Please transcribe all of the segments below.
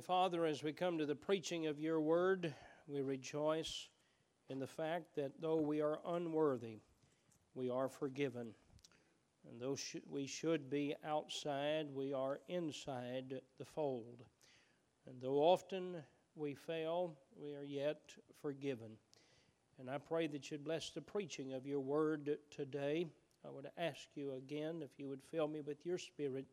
Father, as we come to the preaching of your word, we rejoice in the fact that though we are unworthy, we are forgiven. And though we should be outside, we are inside the fold. And though often we fail, we are yet forgiven. And I pray that you'd bless the preaching of your word today. I would ask you again if you would fill me with your spirit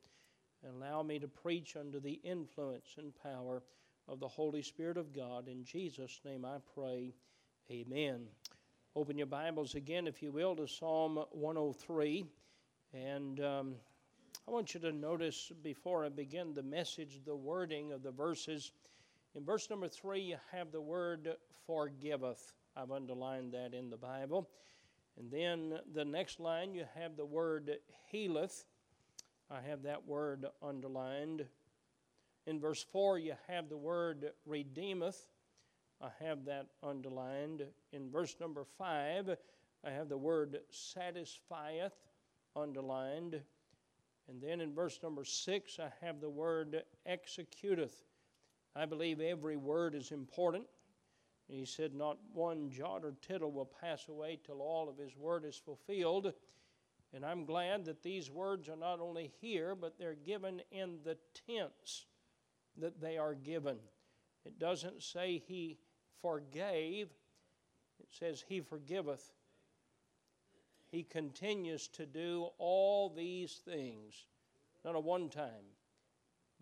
and allow me to preach under the influence and power of the Holy Spirit of God. In Jesus' name I pray. Amen. Open your Bibles again, if you will, to Psalm 103. And um, I want you to notice before I begin the message, the wording of the verses. In verse number three, you have the word forgiveth. I've underlined that in the Bible. And then the next line, you have the word healeth. I have that word underlined. In verse 4, you have the word redeemeth. I have that underlined. In verse number 5, I have the word satisfieth underlined. And then in verse number 6, I have the word executeth. I believe every word is important. He said, Not one jot or tittle will pass away till all of his word is fulfilled. And I'm glad that these words are not only here, but they're given in the tense that they are given. It doesn't say he forgave, it says he forgiveth. He continues to do all these things, not a one time,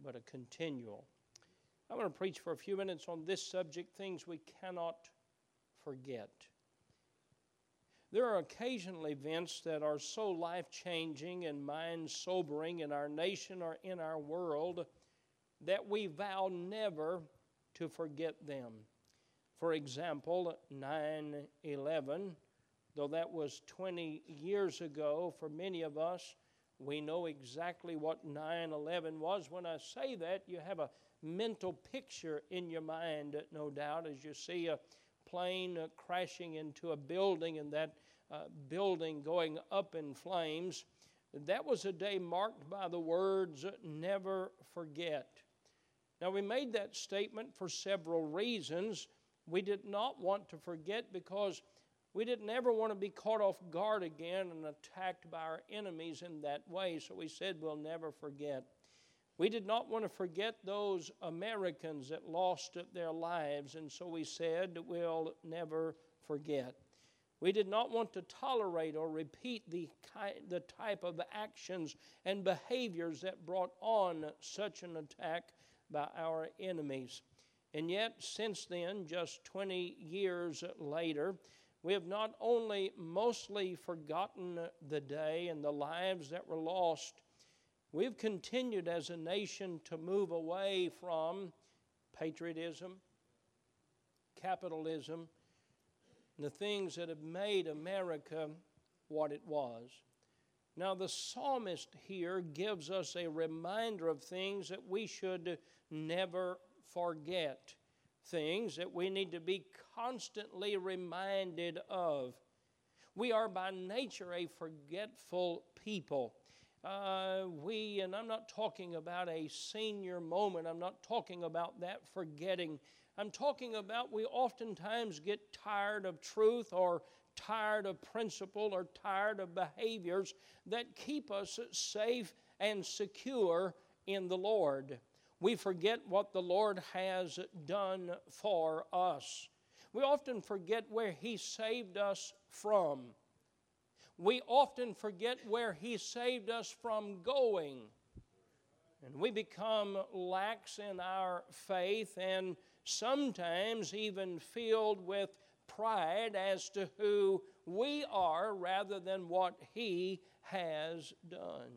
but a continual. I'm going to preach for a few minutes on this subject things we cannot forget. There are occasional events that are so life changing and mind sobering in our nation or in our world that we vow never to forget them. For example, 9 11, though that was 20 years ago for many of us, we know exactly what 9 11 was. When I say that, you have a mental picture in your mind, no doubt, as you see a plane uh, crashing into a building and that uh, building going up in flames. That was a day marked by the words, never forget. Now, we made that statement for several reasons. We did not want to forget because we didn't ever want to be caught off guard again and attacked by our enemies in that way, so we said we'll never forget. We did not want to forget those Americans that lost their lives, and so we said we'll never forget. We did not want to tolerate or repeat the, the type of actions and behaviors that brought on such an attack by our enemies. And yet, since then, just 20 years later, we have not only mostly forgotten the day and the lives that were lost, we've continued as a nation to move away from patriotism, capitalism, the things that have made America what it was. Now, the psalmist here gives us a reminder of things that we should never forget, things that we need to be constantly reminded of. We are by nature a forgetful people. Uh, we, and I'm not talking about a senior moment, I'm not talking about that forgetting. I'm talking about we oftentimes get tired of truth or tired of principle or tired of behaviors that keep us safe and secure in the Lord. We forget what the Lord has done for us. We often forget where He saved us from. We often forget where He saved us from going. And we become lax in our faith and sometimes even filled with pride as to who we are rather than what he has done.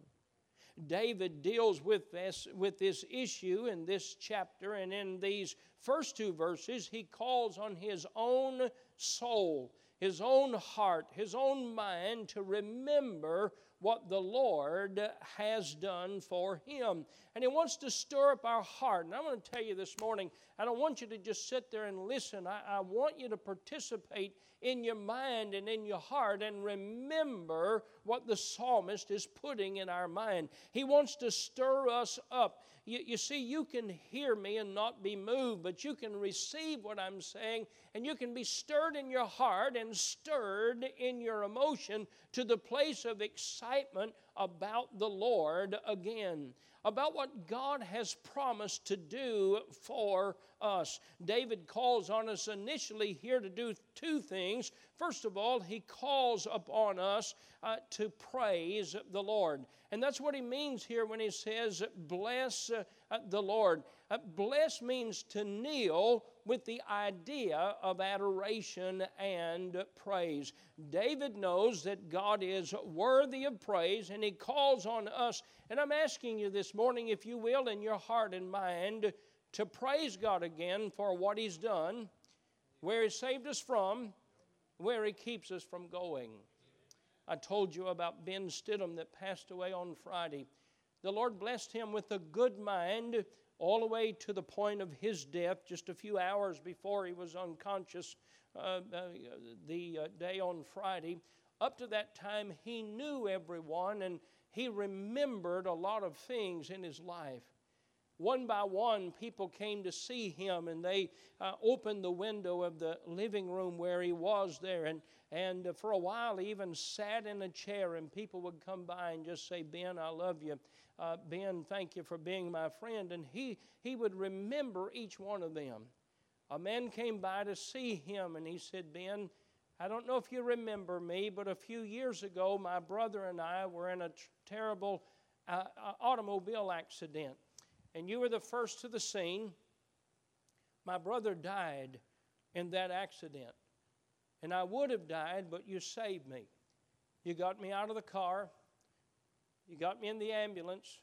David deals with this, with this issue in this chapter, and in these first two verses, he calls on his own soul, his own heart, his own mind to remember what the Lord has done for him. And he wants to stir up our heart. And I'm going to tell you this morning, I don't want you to just sit there and listen. I, I want you to participate in your mind and in your heart and remember what the psalmist is putting in our mind. He wants to stir us up. You, you, see, you can hear me and not be moved, but you can receive what I'm saying, and you can be stirred in your heart and stirred in your emotion to the place of excitement about the Lord again about what God has promised to do for us. David calls on us initially here to do two things. First of all, he calls upon us uh, to praise the Lord. And that's what he means here when he says, Bless uh, the Lord. Uh, bless means to kneel with the idea of adoration and praise. David knows that God is worthy of praise and he calls on us. And I'm asking you this morning, if you will, in your heart and mind, to praise God again for what he's done, where he saved us from, where he keeps us from going. I told you about Ben Stidham that passed away on Friday. The Lord blessed him with a good mind all the way to the point of his death, just a few hours before he was unconscious uh, uh, the uh, day on Friday. Up to that time, he knew everyone and he remembered a lot of things in his life. One by one, people came to see him and they uh, opened the window of the living room where he was there. And, and for a while, he even sat in a chair and people would come by and just say, Ben, I love you uh, Ben, thank you for being my friend. And he, he would remember each one of them. A man came by to see him and he said, Ben, I don't know if you remember me, but a few years ago, my brother and I were in a t- terrible uh, uh automobile accident. And you were the first to the scene. My brother died in that accident. And I would have died, but you saved me. You got me out of the car. You got me in the ambulance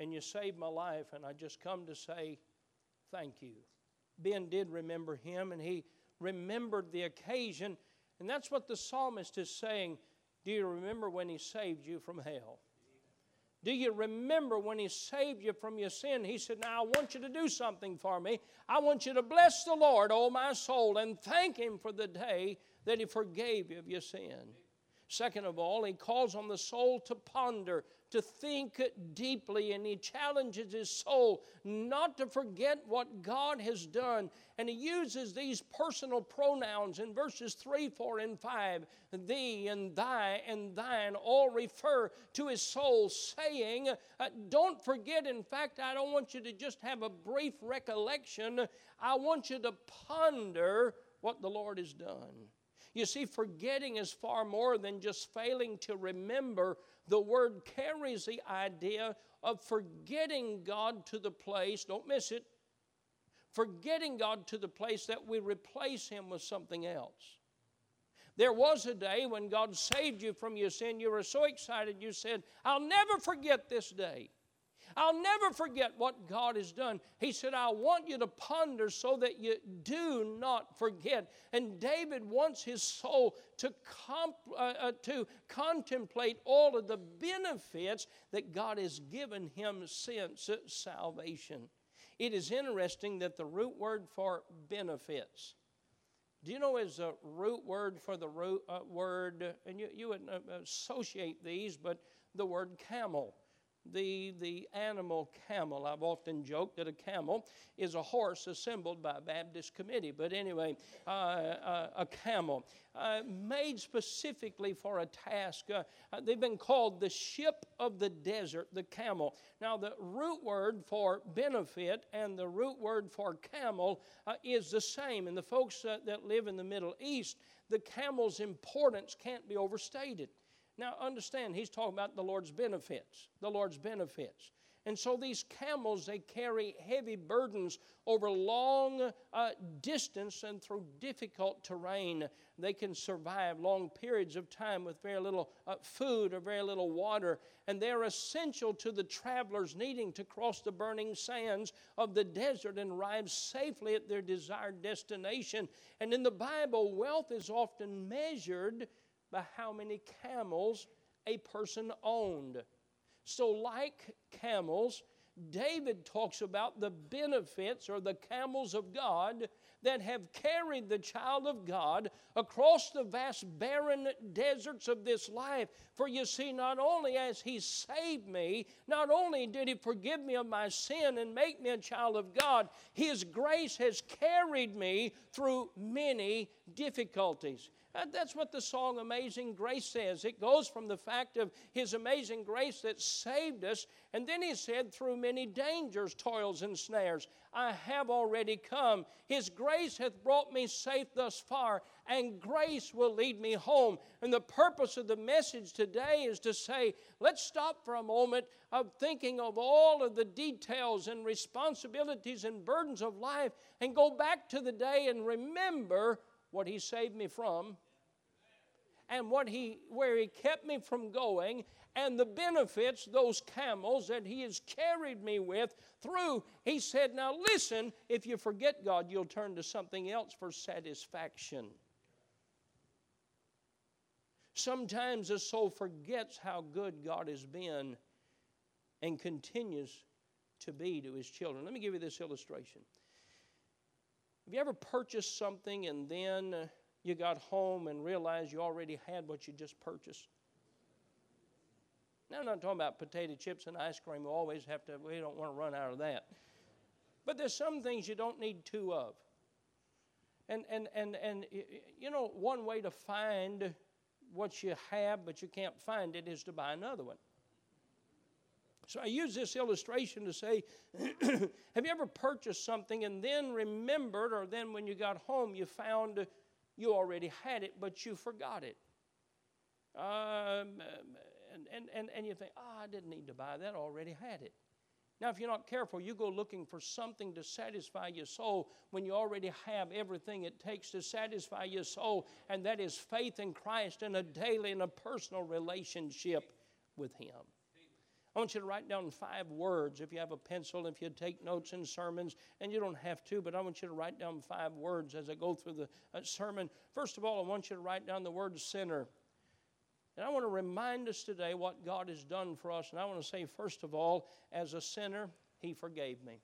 and you saved my life, and I just come to say thank you. Ben did remember him, and he remembered the occasion, and that's what the psalmist is saying. Do you remember when he saved you from hell? Do you remember when he saved you from your sin? He said, Now I want you to do something for me. I want you to bless the Lord, O my soul, and thank him for the day that he forgave you of your sin. Second of all, he calls on the soul to ponder, to think deeply, and he challenges his soul not to forget what God has done. And he uses these personal pronouns in verses 3, 4, and 5. Thee and thy and thine all refer to his soul, saying, uh, Don't forget, in fact, I don't want you to just have a brief recollection, I want you to ponder what the Lord has done. You see, forgetting is far more than just failing to remember. The word carries the idea of forgetting God to the place, don't miss it, forgetting God to the place that we replace Him with something else. There was a day when God saved you from your sin. You were so excited, you said, I'll never forget this day. I'll never forget what God has done. He said, I want you to ponder so that you do not forget. And David wants his soul to, comp, uh, uh, to contemplate all of the benefits that God has given him since salvation. It is interesting that the root word for benefits, do you know is a root word for the root uh, word, and you, you would uh, associate these, but the word camel the, the animal camel. I've often joked that a camel is a horse assembled by a Baptist committee. But anyway, uh, uh, a camel uh, made specifically for a task. Uh, uh, they've been called the ship of the desert, the camel. Now, the root word for benefit and the root word for camel uh, is the same. And the folks that live in the Middle East, the camel's importance can't be overstated. Now, understand, he's talking about the Lord's benefits. The Lord's benefits. And so these camels, they carry heavy burdens over long uh, distance and through difficult terrain. They can survive long periods of time with very little uh, food or very little water. And they're essential to the travelers needing to cross the burning sands of the desert and arrive safely at their desired destination. And in the Bible, wealth is often measured by how many camels a person owned. So, like camels, David talks about the benefits or the camels of God that have carried the child of God across the vast barren deserts of this life. For you see, not only has He saved me, not only did He forgive me of my sin and make me a child of God, His grace has carried me through many difficulties. That's what the song Amazing Grace says. It goes from the fact of His amazing grace that saved us, and then He said, through many dangers, toils, and snares, I have already come. His grace hath brought me safe thus far, and grace will lead me home. And the purpose of the message today is to say, let's stop for a moment of thinking of all of the details and responsibilities and burdens of life and go back to the day and remember what He saved me from and what he where he kept me from going and the benefits those camels that he has carried me with through. He said now listen if you forget god you'll turn to something else for satisfaction. Sometimes the soul forgets how good god has been and continues to be to his children. Let me give you this illustration. Have you ever purchased something and then you got home and realized you already had what you just purchased. Now, I'm not talking about potato chips and ice cream. We always have to, we don't want to run out of that. But there's some things you don't need two of. And, and, and, and you know, one way to find what you have but you can't find it is to buy another one. So I use this illustration to say have you ever purchased something and then remembered, or then when you got home, you found you already had it, but you forgot it. Um, and, and, and, and you think, oh, I didn't need to buy that, I already had it. Now, if you're not careful, you go looking for something to satisfy your soul when you already have everything it takes to satisfy your soul, and that is faith in Christ and a daily and a personal relationship with Him. I want you to write down five words if you have a pencil, if you take notes in sermons, and you don't have to, but I want you to write down five words as I go through the uh, sermon. First of all, I want you to write down the word sinner. And I want to remind us today what God has done for us. And I want to say, first of all, as a sinner, He forgave me.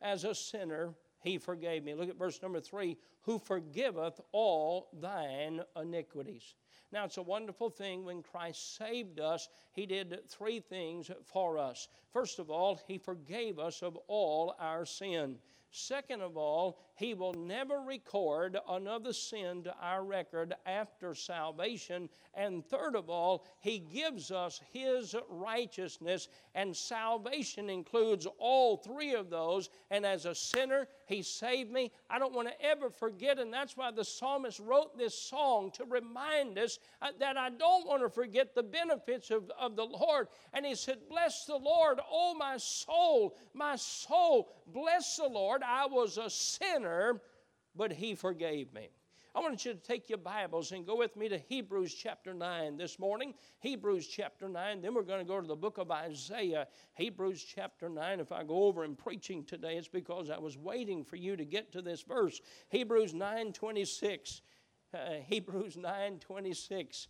As a sinner, He forgave me. Look at verse number three who forgiveth all thine iniquities. Now, it's a wonderful thing when Christ saved us, He did three things for us. First of all, He forgave us of all our sin. Second of all, He will never record another sin to our record after salvation. And third of all, He gives us His righteousness, and salvation includes all three of those. And as a sinner, He saved me. I don't want to ever forget, and that's why the psalmist wrote this song to remind us uh, that I don't want to forget the benefits of, of the Lord. And He said, Bless the Lord, oh my soul, my soul, bless the Lord. I was a sinner, but He forgave me. I want you to take your Bibles and go with me to Hebrews chapter 9 this morning. Hebrews chapter 9. Then we're going to go to the book of Isaiah. Hebrews chapter 9. If I go over in preaching today, it's because I was waiting for you to get to this verse. Hebrews 9 26. Uh, Hebrews 9 26.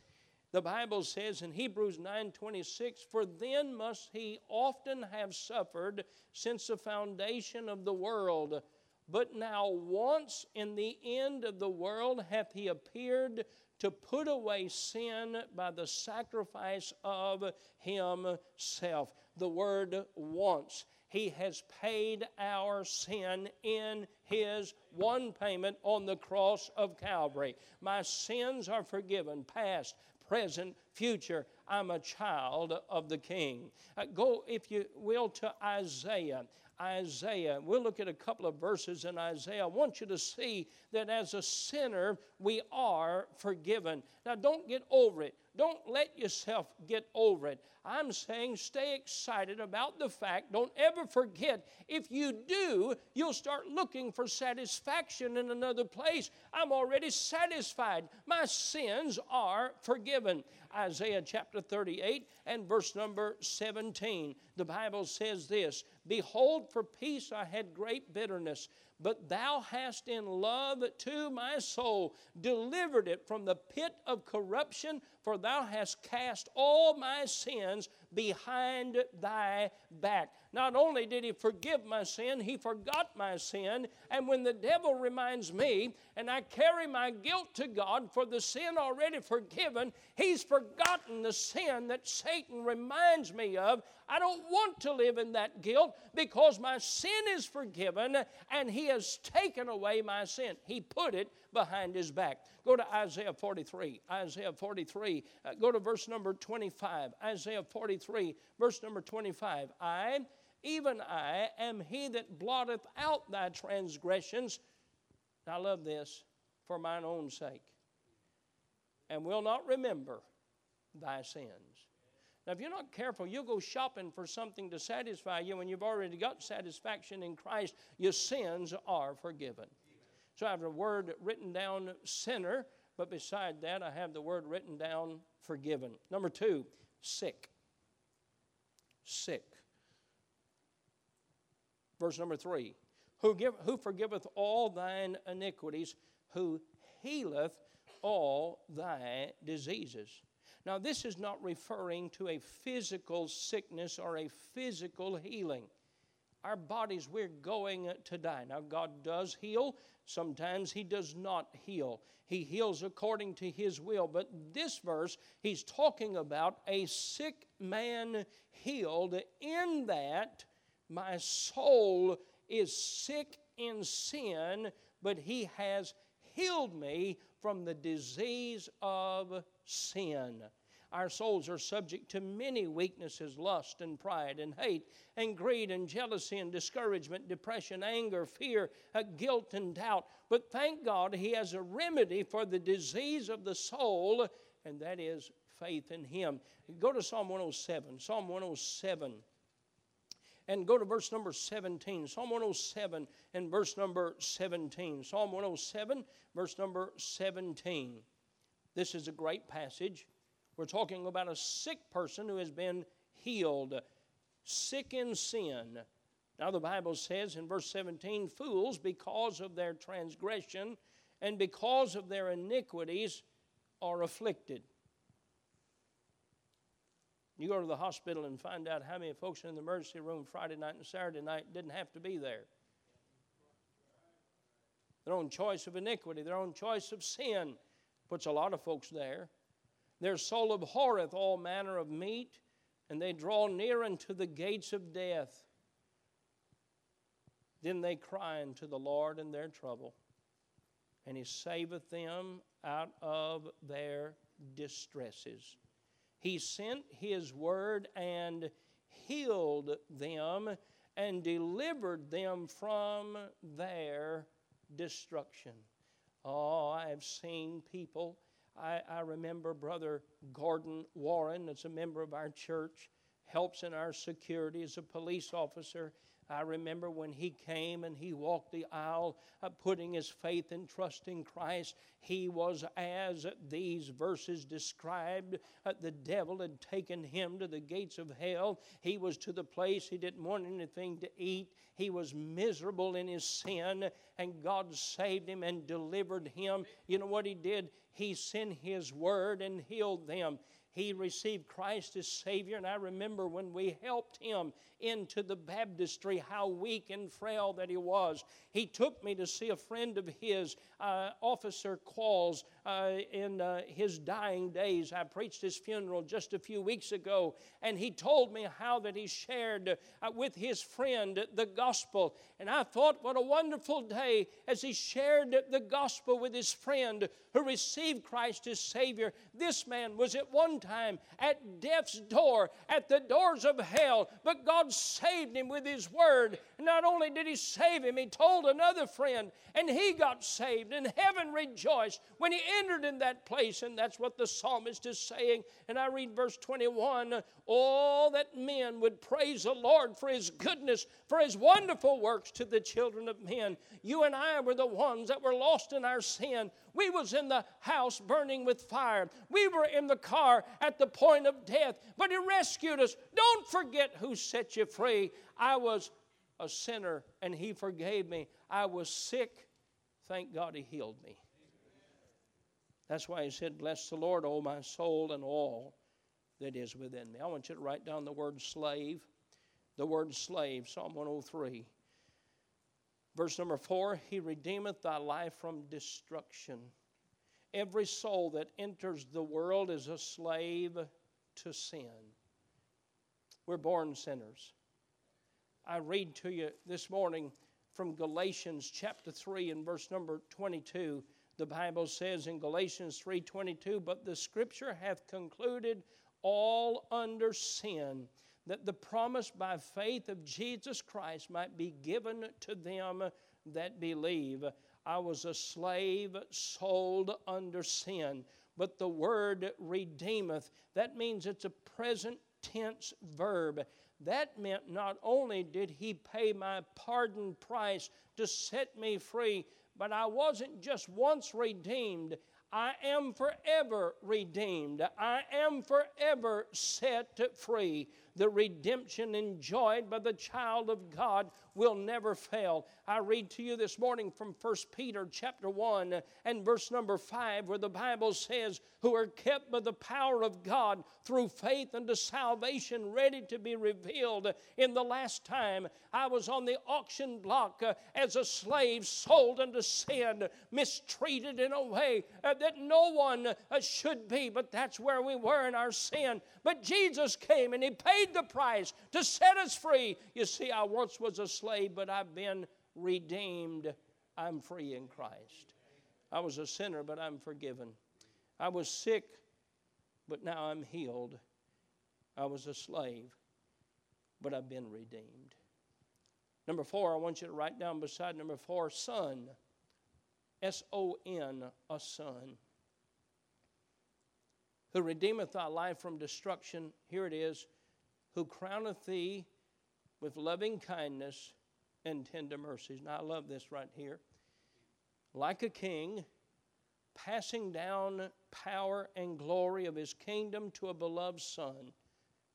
The Bible says in Hebrews 9:26, "For then must he often have suffered since the foundation of the world, but now once in the end of the world hath he appeared to put away sin by the sacrifice of himself." The word once. He has paid our sin in His one payment on the cross of Calvary. My sins are forgiven, past, present, future. I'm a child of the King. Uh, go, if you will, to Isaiah. Isaiah. We'll look at a couple of verses in Isaiah. I want you to see that as a sinner, we are forgiven. Now, don't get over it. Don't let yourself get over it. I'm saying stay excited about the fact. Don't ever forget. If you do, you'll start looking for satisfaction in another place. I'm already satisfied. My sins are forgiven. Isaiah chapter 38 and verse number 17. The Bible says this Behold, for peace I had great bitterness but thou hast in love to my soul delivered it from the pit of corruption, for thou hast cast all my sins behind thy back. Not only did he forgive my sin, he forgot my sin. And when the devil reminds me and I carry my guilt to God for the sin already forgiven, he's forgotten the sin that Satan reminds me of. I don't want to live in that guilt because my sin is forgiven and he has taken away my sin. He put it behind his back. Go to Isaiah 43. Isaiah 43. Uh, go to verse number 25. Isaiah 43, verse number 25. I even I am he that blotteth out thy transgressions. I love this for mine own sake, and will not remember thy sins. Now, if you're not careful, you'll go shopping for something to satisfy you when you've already got satisfaction in Christ. Your sins are forgiven. So I have the word written down sinner, but beside that, I have the word written down forgiven. Number two, sick. Sick. Verse number three who, give, who forgiveth all thine iniquities, who healeth all thy diseases. Now, this is not referring to a physical sickness or a physical healing. Our bodies, we're going to die. Now, God does heal. Sometimes He does not heal. He heals according to His will. But this verse, He's talking about a sick man healed in that my soul is sick in sin, but He has healed me from the disease of sin. Our souls are subject to many weaknesses lust and pride and hate and greed and jealousy and discouragement, depression, anger, fear, uh, guilt, and doubt. But thank God He has a remedy for the disease of the soul, and that is faith in Him. Go to Psalm 107. Psalm 107 and go to verse number 17. Psalm 107 and verse number 17. Psalm 107, verse number 17. This is a great passage. We're talking about a sick person who has been healed, sick in sin. Now, the Bible says in verse 17, fools, because of their transgression and because of their iniquities, are afflicted. You go to the hospital and find out how many folks in the emergency room Friday night and Saturday night didn't have to be there. Their own choice of iniquity, their own choice of sin puts a lot of folks there. Their soul abhorreth all manner of meat, and they draw near unto the gates of death. Then they cry unto the Lord in their trouble, and he saveth them out of their distresses. He sent His word and healed them and delivered them from their destruction. Oh, I have seen people. I, I remember Brother Gordon Warren, that's a member of our church, helps in our security as a police officer. I remember when he came and he walked the aisle, uh, putting his faith and trust in Christ. He was as these verses described. Uh, the devil had taken him to the gates of hell. He was to the place he didn't want anything to eat. He was miserable in his sin, and God saved him and delivered him. You know what he did? He sent his word and healed them he received Christ as Savior. And I remember when we helped him into the baptistry, how weak and frail that he was. He took me to see a friend of his, uh, Officer Qualls, uh, in uh, his dying days. I preached his funeral just a few weeks ago, and he told me how that he shared uh, with his friend the gospel. And I thought, what a wonderful day as he shared the gospel with his friend who received Christ as Savior. This man was at one time at death's door, at the doors of hell, but God saved him with his word. Not only did he save him, he told another friend, and he got saved, and heaven rejoiced when he entered in that place. And that's what the psalmist is saying. And I read verse 21 all that men would praise the Lord for his goodness, for his wonderful works to the children of men. You and I were the ones that were lost in our sin. We was in the house burning with fire. We were in the car at the point of death, but he rescued us. Don't forget who set you free. I was a sinner and he forgave me. I was sick. Thank God he healed me. That's why he said, Bless the Lord, O my soul, and all that is within me. I want you to write down the word slave. The word slave, Psalm 103. Verse number four He redeemeth thy life from destruction. Every soul that enters the world is a slave to sin. We're born sinners. I read to you this morning from Galatians chapter 3 and verse number 22. The Bible says in Galatians 3:22, "But the scripture hath concluded all under sin, that the promise by faith of Jesus Christ might be given to them that believe. I was a slave sold under sin, but the word redeemeth, that means it's a present tense verb. That meant not only did he pay my pardon price to set me free, but I wasn't just once redeemed, I am forever redeemed. I am forever set free. The redemption enjoyed by the child of God will never fail. I read to you this morning from 1 Peter chapter 1 and verse number 5 where the Bible says, "Who are kept by the power of God through faith unto salvation ready to be revealed in the last time." I was on the auction block uh, as a slave sold unto sin, mistreated in a way uh, that no one uh, should be, but that's where we were in our sin. But Jesus came and he paid the price to set us free. You see, I once was a slave slave, but I've been redeemed. I'm free in Christ. I was a sinner, but I'm forgiven. I was sick, but now I'm healed. I was a slave, but I've been redeemed. Number four, I want you to write down beside number four, son. S O N, a son. Who redeemeth thy life from destruction. Here it is. Who crowneth thee with loving kindness and tender mercies. Now, I love this right here. Like a king, passing down power and glory of his kingdom to a beloved son.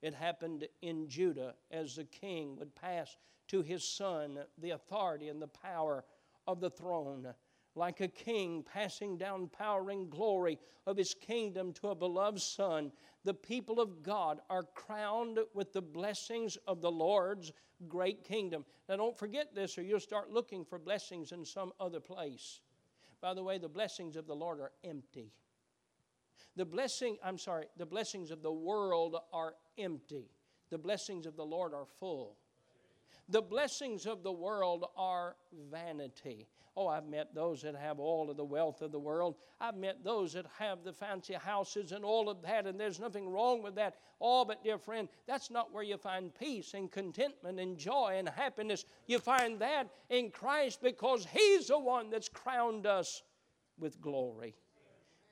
It happened in Judah as the king would pass to his son the authority and the power of the throne like a king passing down power and glory of his kingdom to a beloved son, the people of God are crowned with the blessings of the Lord's great kingdom. Now, don't forget this, or you'll start looking for blessings in some other place. By the way, the blessings of the Lord are empty. The blessing, I'm sorry, the blessings of the world are empty. The blessings of the Lord are full. The blessings of the world are vanity. Oh, I've met those that have all of the wealth of the world. I've met those that have the fancy houses and all of that, and there's nothing wrong with that. Oh, but dear friend, that's not where you find peace and contentment and joy and happiness. You find that in Christ because He's the one that's crowned us with glory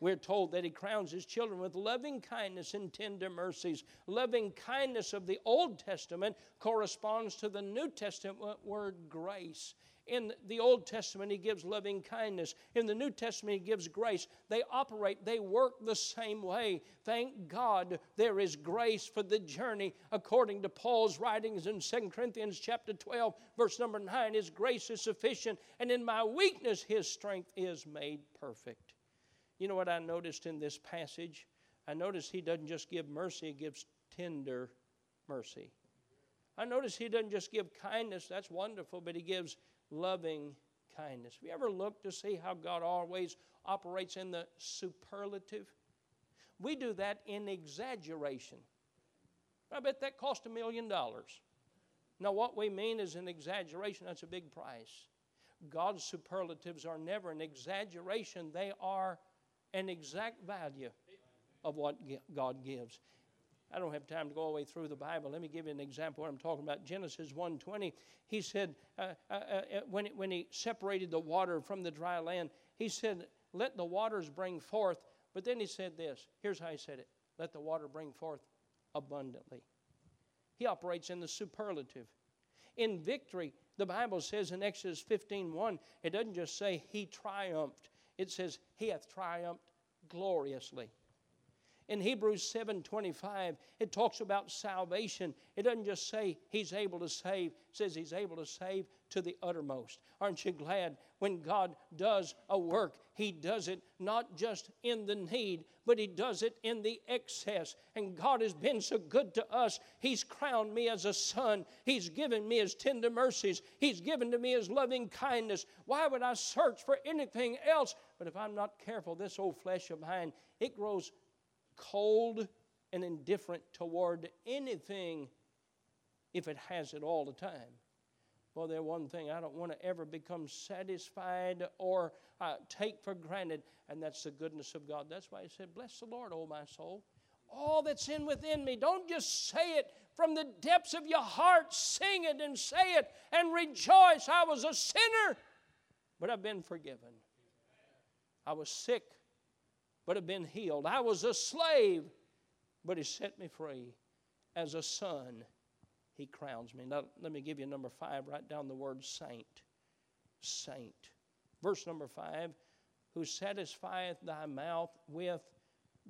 we're told that he crowns his children with loving kindness and tender mercies. Loving kindness of the Old Testament corresponds to the New Testament word grace. In the Old Testament, he gives loving kindness. In the New Testament, he gives grace. They operate, they work the same way. Thank God there is grace for the journey. According to Paul's writings in 2 Corinthians chapter 12, verse number 9, his grace is sufficient, and in my weakness, his strength is made perfect. You know what I noticed in this passage? I noticed he doesn't just give mercy, he gives tender mercy. I notice he doesn't just give kindness, that's wonderful, but he gives loving kindness. Have you ever looked to see how God always operates in the superlative? We do that in exaggeration. I bet that cost a million dollars. Now, what we mean is an exaggeration, that's a big price. God's superlatives are never an exaggeration, they are an exact value of what God gives. I don't have time to go all the way through the Bible. Let me give you an example. What I'm talking about Genesis 1:20. He said uh, uh, uh, when when he separated the water from the dry land, he said, "Let the waters bring forth." But then he said this. Here's how he said it: "Let the water bring forth abundantly." He operates in the superlative. In victory, the Bible says in Exodus 15:1, it doesn't just say he triumphed. It says, He hath triumphed gloriously. In Hebrews 7:25, it talks about salvation. It doesn't just say he's able to save, it says he's able to save to the uttermost. Aren't you glad when God does a work, he does it not just in the need, but he does it in the excess. And God has been so good to us. He's crowned me as a son. He's given me his tender mercies. He's given to me his loving kindness. Why would I search for anything else? But if I'm not careful, this old flesh of mine, it grows cold and indifferent toward anything if it has it all the time. Well, there's one thing I don't want to ever become satisfied or uh, take for granted, and that's the goodness of God. That's why he said, Bless the Lord, O my soul. All that's in within me. Don't just say it from the depths of your heart. Sing it and say it and rejoice. I was a sinner, but I've been forgiven. I was sick, but I've been healed. I was a slave, but He set me free. As a son, He crowns me. Now, let me give you number five. Write down the word saint. Saint. Verse number five Who satisfieth thy mouth with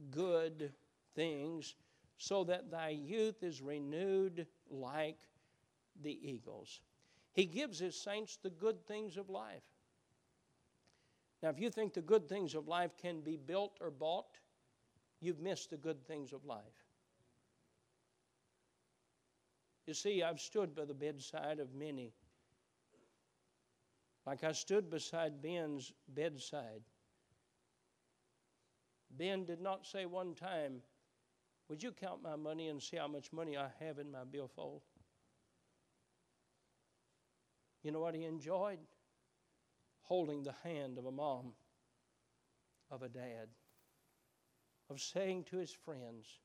good things, so that thy youth is renewed like the eagles. He gives his saints the good things of life. Now, if you think the good things of life can be built or bought, you've missed the good things of life. You see, I've stood by the bedside of many. Like I stood beside Ben's bedside. Ben did not say one time, Would you count my money and see how much money I have in my billfold? You know what he enjoyed? holding the hand of a mom, of a dad, of saying to his friends,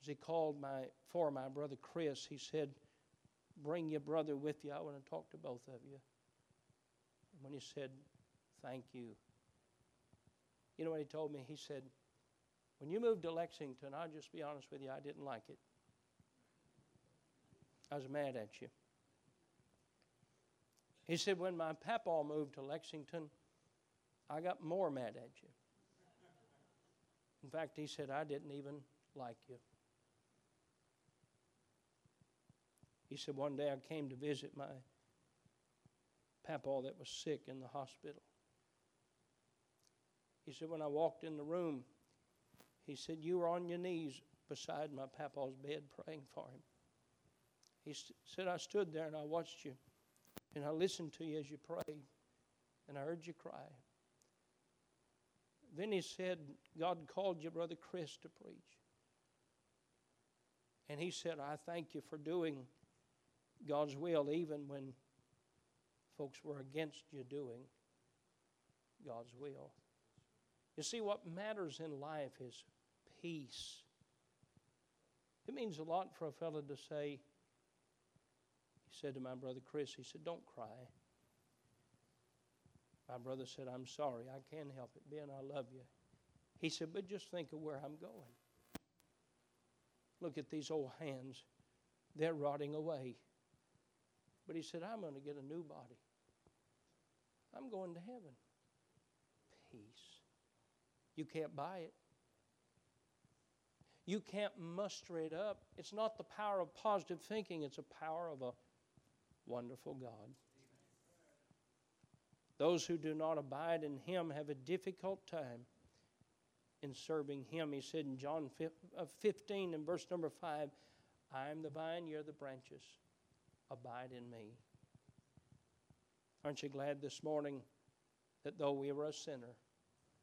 as he called my for my brother Chris, he said, Bring your brother with you. I want to talk to both of you. And when he said, Thank you, you know what he told me? He said, When you moved to Lexington, I'll just be honest with you, I didn't like it. I was mad at you. He said, When my papa moved to Lexington, I got more mad at you. In fact, he said, I didn't even like you. He said, One day I came to visit my papa that was sick in the hospital. He said, When I walked in the room, he said, You were on your knees beside my papa's bed praying for him. He said, I stood there and I watched you and I listened to you as you prayed, and I heard you cry. Then he said, God called you, Brother Chris, to preach. And he said, I thank you for doing God's will, even when folks were against you doing God's will. You see, what matters in life is peace. It means a lot for a fellow to say, he said to my brother Chris, he said, Don't cry. My brother said, I'm sorry. I can't help it. Ben, I love you. He said, But just think of where I'm going. Look at these old hands. They're rotting away. But he said, I'm going to get a new body. I'm going to heaven. Peace. You can't buy it. You can't muster it up. It's not the power of positive thinking, it's a power of a wonderful God. Those who do not abide in Him have a difficult time in serving Him. He said in John uh, 15 and verse number 5, I am the vine, you're the branches. Abide in me. Aren't you glad this morning that though we were a sinner,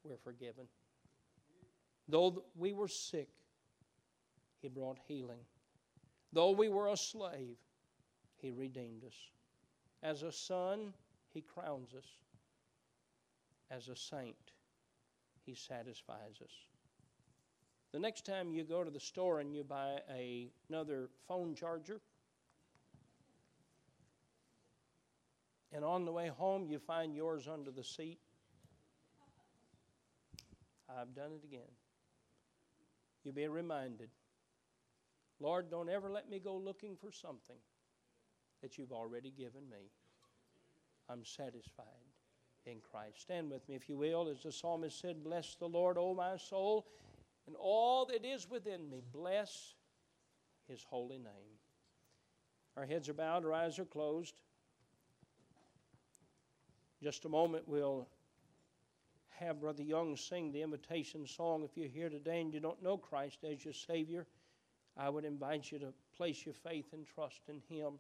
we're forgiven? Though we were sick, He brought healing. Though we were a slave, he redeemed us. As a son, He crowns us. As a saint, He satisfies us. The next time you go to the store and you buy a, another phone charger, and on the way home you find yours under the seat, I've done it again. You'll be reminded Lord, don't ever let me go looking for something that you've already given me. I'm satisfied in Christ. Stand with me, if you will, as the psalmist said, Bless the Lord, O my soul, and all that is within me. Bless his holy name. Our heads are bowed, our eyes are closed. Just a moment, we'll have Brother Young sing the invitation song. If you're here today and you don't know Christ as your Savior, I would invite you to place your faith and trust in Him.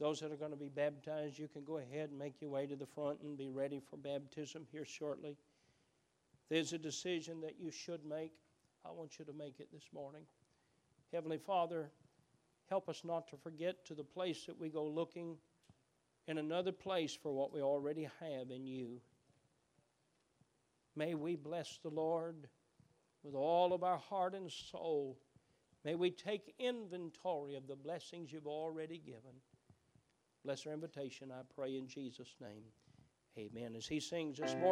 Those that are going to be baptized, you can go ahead and make your way to the front and be ready for baptism here shortly. There's a decision that you should make. I want you to make it this morning. Heavenly Father, help us not to forget to the place that we go looking in another place for what we already have in you. May we bless the Lord with all of our heart and soul. May we take inventory of the blessings you've already given. Bless our invitation, I pray in Jesus' name. Amen. As he sings this morning,